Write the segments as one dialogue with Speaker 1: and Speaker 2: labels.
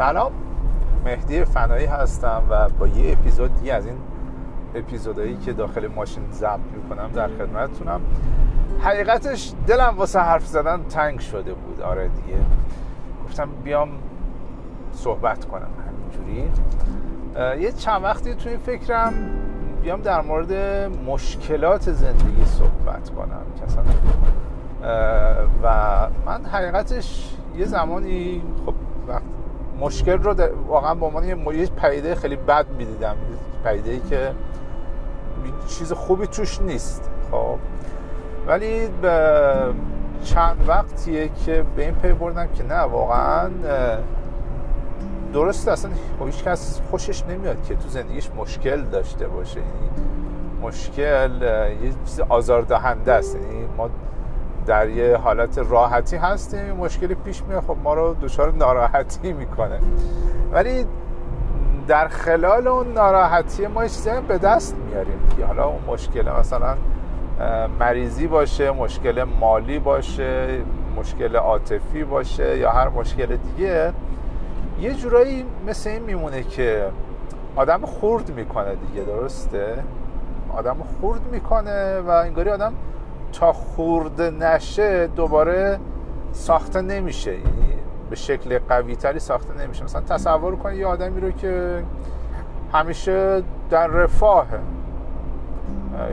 Speaker 1: سلام مهدی فنایی هستم و با یه اپیزود دیگه از این اپیزودهایی که داخل ماشین ضبط می‌کنم در خدمتتونم. حقیقتش دلم واسه حرف زدن تنگ شده بود. آره دیگه. گفتم بیام صحبت کنم همینجوری. یه چند وقتی توی فکرم بیام در مورد مشکلات زندگی صحبت کنم که و من حقیقتش یه زمانی خب وقت مشکل رو واقعا به عنوان یه پدیده خیلی بد می‌دیدم. پدیده که چیز خوبی توش نیست. خب. ولی به چند وقتیه که به این پی بردم که نه واقعا درست اصلا هیچ کس خوشش نمیاد که تو زندگیش مشکل داشته باشه. یعنی مشکل یه چیز آزاردهنده است. یعنی ما در یه حالت راحتی هستیم مشکلی پیش میاد خب ما رو دچار ناراحتی می‌کنه. ولی در خلال اون ناراحتی ما چیزی به دست میاریم دیگه حالا اون مشکل مثلا مریضی باشه مشکل مالی باشه مشکل عاطفی باشه یا هر مشکل دیگه یه جورایی مثل این میمونه که آدم خورد می‌کنه دیگه درسته؟ آدم خورد می‌کنه و انگاری آدم تا خورد نشه دوباره ساخته نمیشه. به شکل قوی تری ساخته نمیشه. مثلا تصور کنید یه آدمی رو که همیشه در رفاهه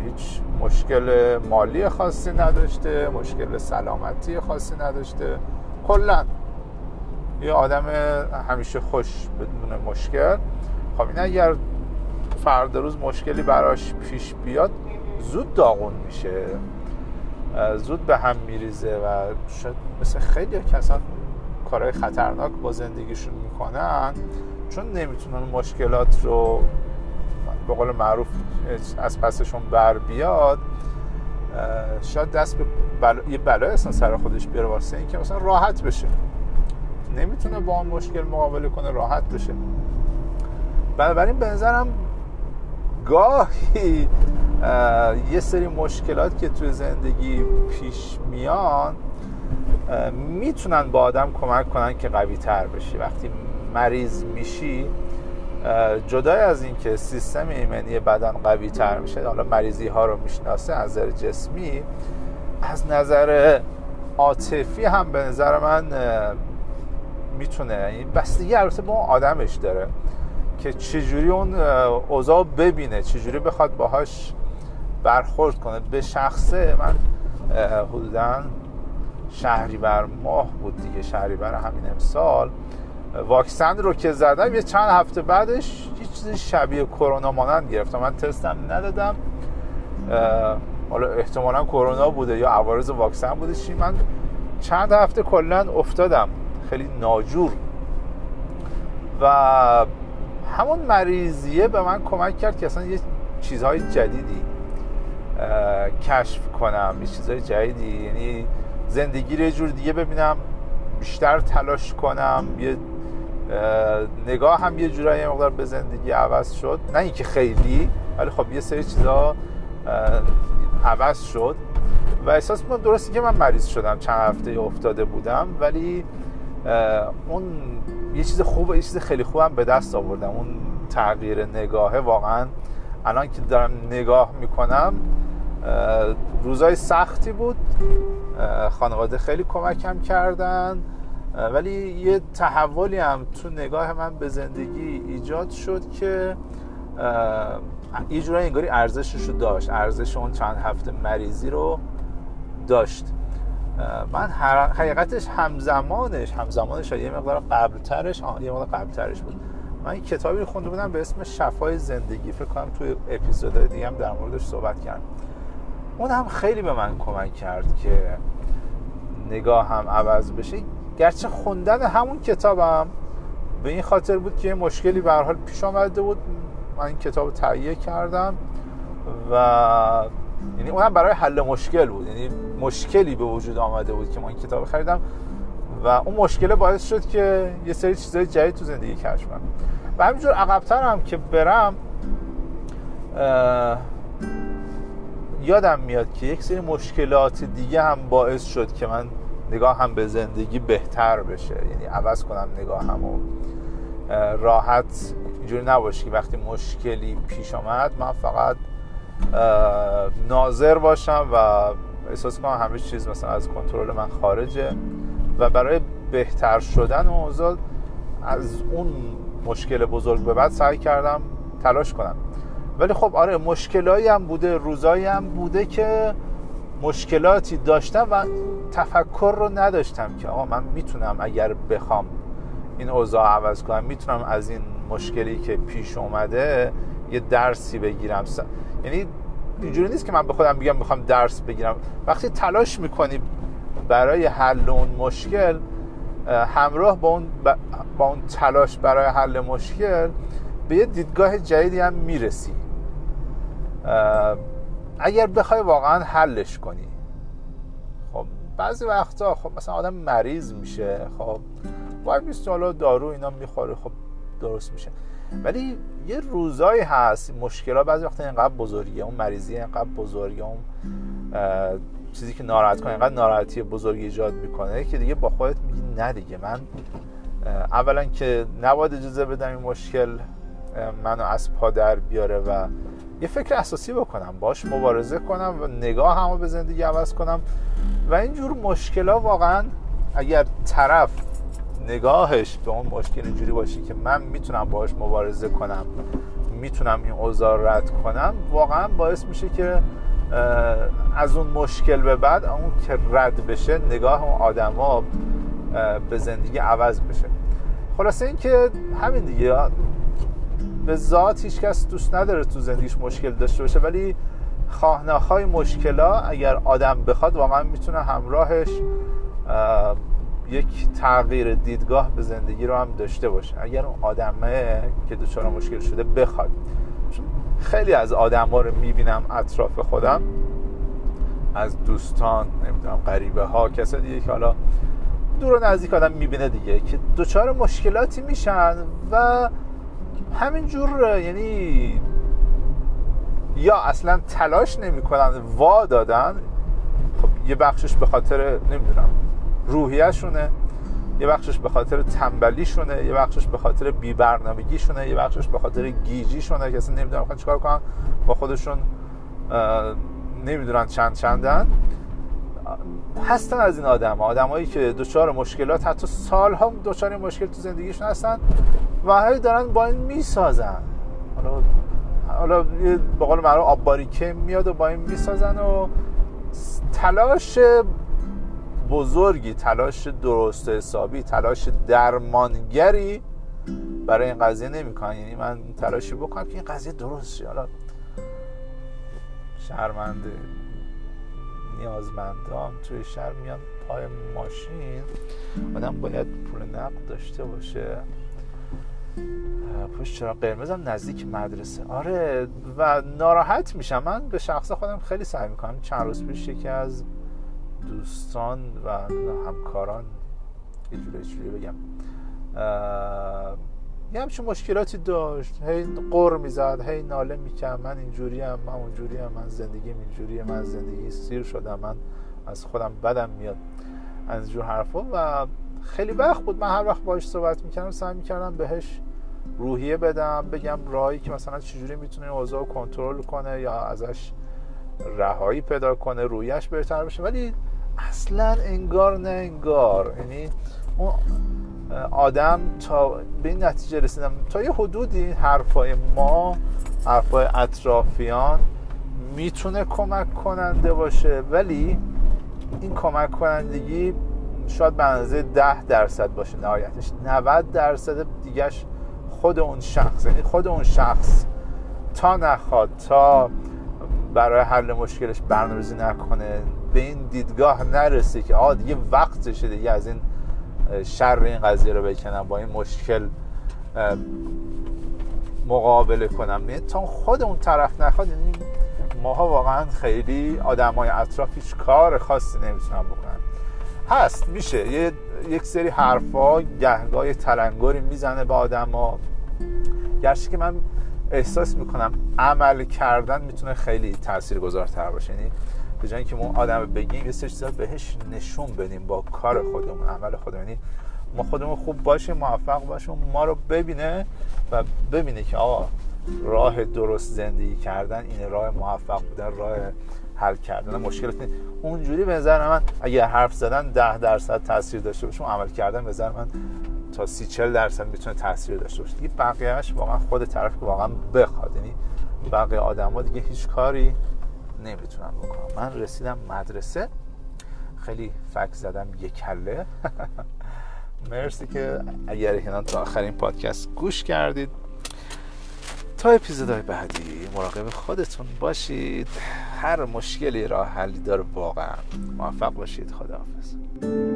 Speaker 1: هیچ مشکل مالی خاصی نداشته مشکل سلامتی خاصی نداشته. کلا یه آدم همیشه خوش بدون مشکل. خب این اگر فردا روز مشکلی براش پیش بیاد زود داغون میشه. زود به هم میریزه و شاید مثل خیلی کسان کارهای خطرناک با زندگیشون می‌کنن چون نمی‌تونن مشکلات رو به قول معروف از پسشون بر بیاد شاید دست به بلا... یه بلای اصلا سر خودش بیاره واسه این که مثلا راحت بشه. نمی‌تونه با اون مشکل مقابله کنه راحت بشه. بنابراین به نظرم گاهی یه سری مشکلات که توی زندگی پیش میان می‌تونن با آدم کمک کنن که قوی تر بشی. وقتی مریض میشی جدای از اینکه سیستم ایمنی بدن قوی تر میشه حالا مریضی ها رو می‌شناسه از نظر جسمی از نظر عاطفی هم به نظر من می‌تونه. این بستگی البته با اون آدمش داره که چجوری اون اوضاع ببینه چجوری بخواد باهاش برخورد کنه به شخصه من حدودا بر ماه بود دیگه شهریور همین امسال. واکسن رو که زدم یه چند هفته بعدش یه چیزی شبیه کرونا مانند گرفتم. من تستم ندادم. حالا احتمالا کرونا بوده یا عوارض واکسن بوده. چی؟ من چند هفته کلا افتادم. خیلی ناجور. و همون مریضیه به من کمک کرد که اصلا یه چیزهای جدیدی کشف کنم یه چیزهای جدیدی. یعنی زندگی رو یه جور دیگه ببینم بیشتر تلاش کنم یه نگاه هم یه جورایی مقدار به زندگی عوض شد. نه اینکه خیلی ولی خب یه سری چیزا عوض شد. و احساس می‌کنم درستی که من مریض شدم چند هفته افتاده بودم. ولی اون یه چیز خوب یه چیز خیلی خوبم به دست آوردم. اون تغییر نگاهه واقعا. الان که دارم نگاه می‌کنم روزای سختی بود. خانواده خیلی کمکم کردن. ولی یه تحولی هم تو نگاه من به زندگی ایجاد شد که یه جورایی انگاری ارزشش رو داشت. ارزش اون چند هفته مریضی رو داشت. من حقیقتش همزمانش همزمانش یه مقدار قبلترش یه مقدار قبلترش بود. من این کتابی رو خونده بودم به اسم شفای زندگی. فکر کنم توی اپیزودهای دیگه هم در موردش صحبت کردم. اون هم خیلی به من کمک کرد که نگاه هم عوض بشه. گرچه خوندن همون کتابم به این خاطر بود که مشکلی به حال پیش آمده بود. من این کتاب تهیه کردم و یعنی اونم برای حل مشکل بود. یعنی مشکلی به وجود آمده بود که من این کتاب خریدم و اون مشکل باعث شد که یه سری چیزای جدید تو زندگی کشف کنم. و همینجور عقبتر هم که برم یادم میاد که یک سری مشکلات دیگه هم باعث شد که من نگاه هم به زندگی بهتر بشه. یعنی عوض کنم نگاه همو راحت اینجوری نباشه که وقتی مشکلی پیش آمد من فقط ناظر باشم و احساس کنم همه چیز مثلا از کنترل من خارجه و برای بهتر شدن اوضاع از اون مشکل بزرگ به بعد سعی کردم تلاش کنم. ولی خب آره مشکلایی هم بوده روزایی هم بوده که مشکلاتی داشتم و تفکر رو نداشتم که آقا من می‌تونم اگر بخوام این اوضاع عوض کنم می‌تونم از این مشکلی که پیش اومده یه درسی بگیرم. یعنی اینجوری نیست که من به خودم بگم می‌خوام درس بگیرم. وقتی تلاش می‌کنی برای حل اون مشکل همراه با اون, با اون تلاش برای حل مشکل به یه دیدگاه جدیدی هم می‌رسی. اگر بخوای واقعا حلش کنی. خب بعضی وقتا خب مثلا آدم مریض میشه خب باید بیست حالا دارو اینا می‌خوره خب درست میشه. ولی یه روزایی هست مشکلات بعضی وقتا اینقدر بزرگیه اون مریضی اینقدر بزرگه اون چیزی که ناراحت کنه اینقدر ناراحتی بزرگی ایجاد می‌کنه که دیگه با خودت میگی نه دیگه. من اولا که نباید اجازه بدم این مشکل منو از پا در بیاره و یه فکر اساسی بکنم باش مبارزه کنم و نگاه همو به زندگی عوض کنم و اینجور مشکل ها واقعا اگر طرف نگاهش به اون مشکل اینجوری باشه که من می‌تونم باش مبارزه کنم می‌تونم این اوضاع رد کنم واقعا باعث میشه که از اون مشکل به بعد اون که رد بشه نگاه اون آدما به زندگی عوض بشه. خلاصه این که همین دیگه به ذات هیچ کس دوست نداره تو زندگیش مشکل داشته باشه ولی خواهناخای مشکلا اگر آدم بخواد واقعا می‌تونه همراهش یک تغییر دیدگاه به زندگی رو هم داشته باشه. اگر اون آدمه که دچار مشکل شده بخواد. خیلی از آدم ها رو می‌بینم اطراف خودم از دوستان نمی‌دونم غریبه ها کسا دیگه که حالا دور و نزدیک آدم می‌بینه دیگه که دچار مشکلاتی میشن و همینجور یعنی یا اصلا تلاش نمی‌کنن وا دادن. خب یه بخشش به خاطر نمی‌دونم روحیهشونه. یه بخشش به خاطر تنبلیشونه. یه بخشش به خاطر بیبرنامگیشونه یه بخشش به خاطر گیجیشونه. که اصلا نمی‌دونم خواهد چیکار کنن. با خودشون نمی‌دونن چند چندن. هستن از این آدم آدمایی که دچار مشکلات حتی سالها دچار مشکل تو زندگیشون هستن. و هی دارن با این می‌سازن. حالا حالا به قول معروف آب میاد و با این می‌سازن و تلاش بزرگی تلاش درست حسابی تلاش درمانگری برای این قضیه نمی‌کنن. یعنی من تلاشی بکنم که این قضیه درست شه. حالا شهرمنده نیازمندان توی شهر میان پای ماشین. آدم باید پول نقد داشته باشه. پشت چرا قرمزم نزدیک مدرسه. آره و ناراحت میشم. من به شخص خودم خیلی سعی می‌کنم. چند روز پیش یکی از دوستان و همکاران یه جوری بگم یه همچون مشکلاتی داشت. هی قر می‌زد هی ناله می‌کرد. من اینجوری هم من اونجوری هم من زندگی اینجوریه من زندگی سیر شدم. من از خودم بدم میاد. از اینجور حرفا. و خیلی وقت بود. من هر وقت باش صحبت می‌کردم سعی می‌کردم بهش روحیه بدم بگم راهی که مثلا چجوری می‌تونه اوضاع کنترل کنه یا ازش رهایی پیدا کنه رویش بهتر بشه. ولی اصلا انگار نه انگار. یعنی اون آدم تا به این نتیجه رسیدم. تا یه حدودی حرفای ما حرفای اطرافیان می‌تونه کمک کننده باشه. ولی این کمک کنندگی شاید به اندازه ده درصد باشه. نهایتش 90 درصد دیگهش خود اون شخص یعنی خود اون شخص تا نخواد تا برای حل مشکلش برنامه‌ریزی نکنه به این دیدگاه نرسه که آه دیگه وقتشه دیگه از این شر این قضیه رو بکنم با این مشکل مقابله کنم. یعنی تا خود اون طرف نخواد یعنی ماها واقعا خیلی آدم های اطراف هیچ کار خاصی نمی‌تونن بکنن. هست میشه. یه یک سری حرفا گهگاه تلنگری می‌زنه به آدم ها گرچه که من احساس می‌کنم عمل کردن می‌تونه خیلی تاثیرگذارتر باشه. یعنی به جای اینکه ما آدم بگیم یه سری چیزا بهش نشون بدیم با کار خودمون عمل خودمون. یعنی ما خودمون خوب باشیم موفق باشیم ما رو ببینه و ببینه که آقا راه درست زندگی کردن این راه موفق بودن راه حل کردن. مشکلات اونجوری به نظر من اگر حرف زدن ده درصد تاثیر داشته باشه عمل کردن به نظر من تا سی چل درصد می‌تونه تاثیر داشته باشه. دیگه بقیهش واقعا خود طرف واقعا بخواد. یعنی بقیه آدما دیگه هیچ کاری نمی‌تونن بکنم من رسیدم مدرسه. خیلی فک زدم یک کله. مرسی که اگر اینا تا آخرین پادکست گوش کردید. تا اپیزودهای بعدی مراقب خودتون باشید. هر مشکلی راه حلی داره واقعا موفق باشید. خداحافظ.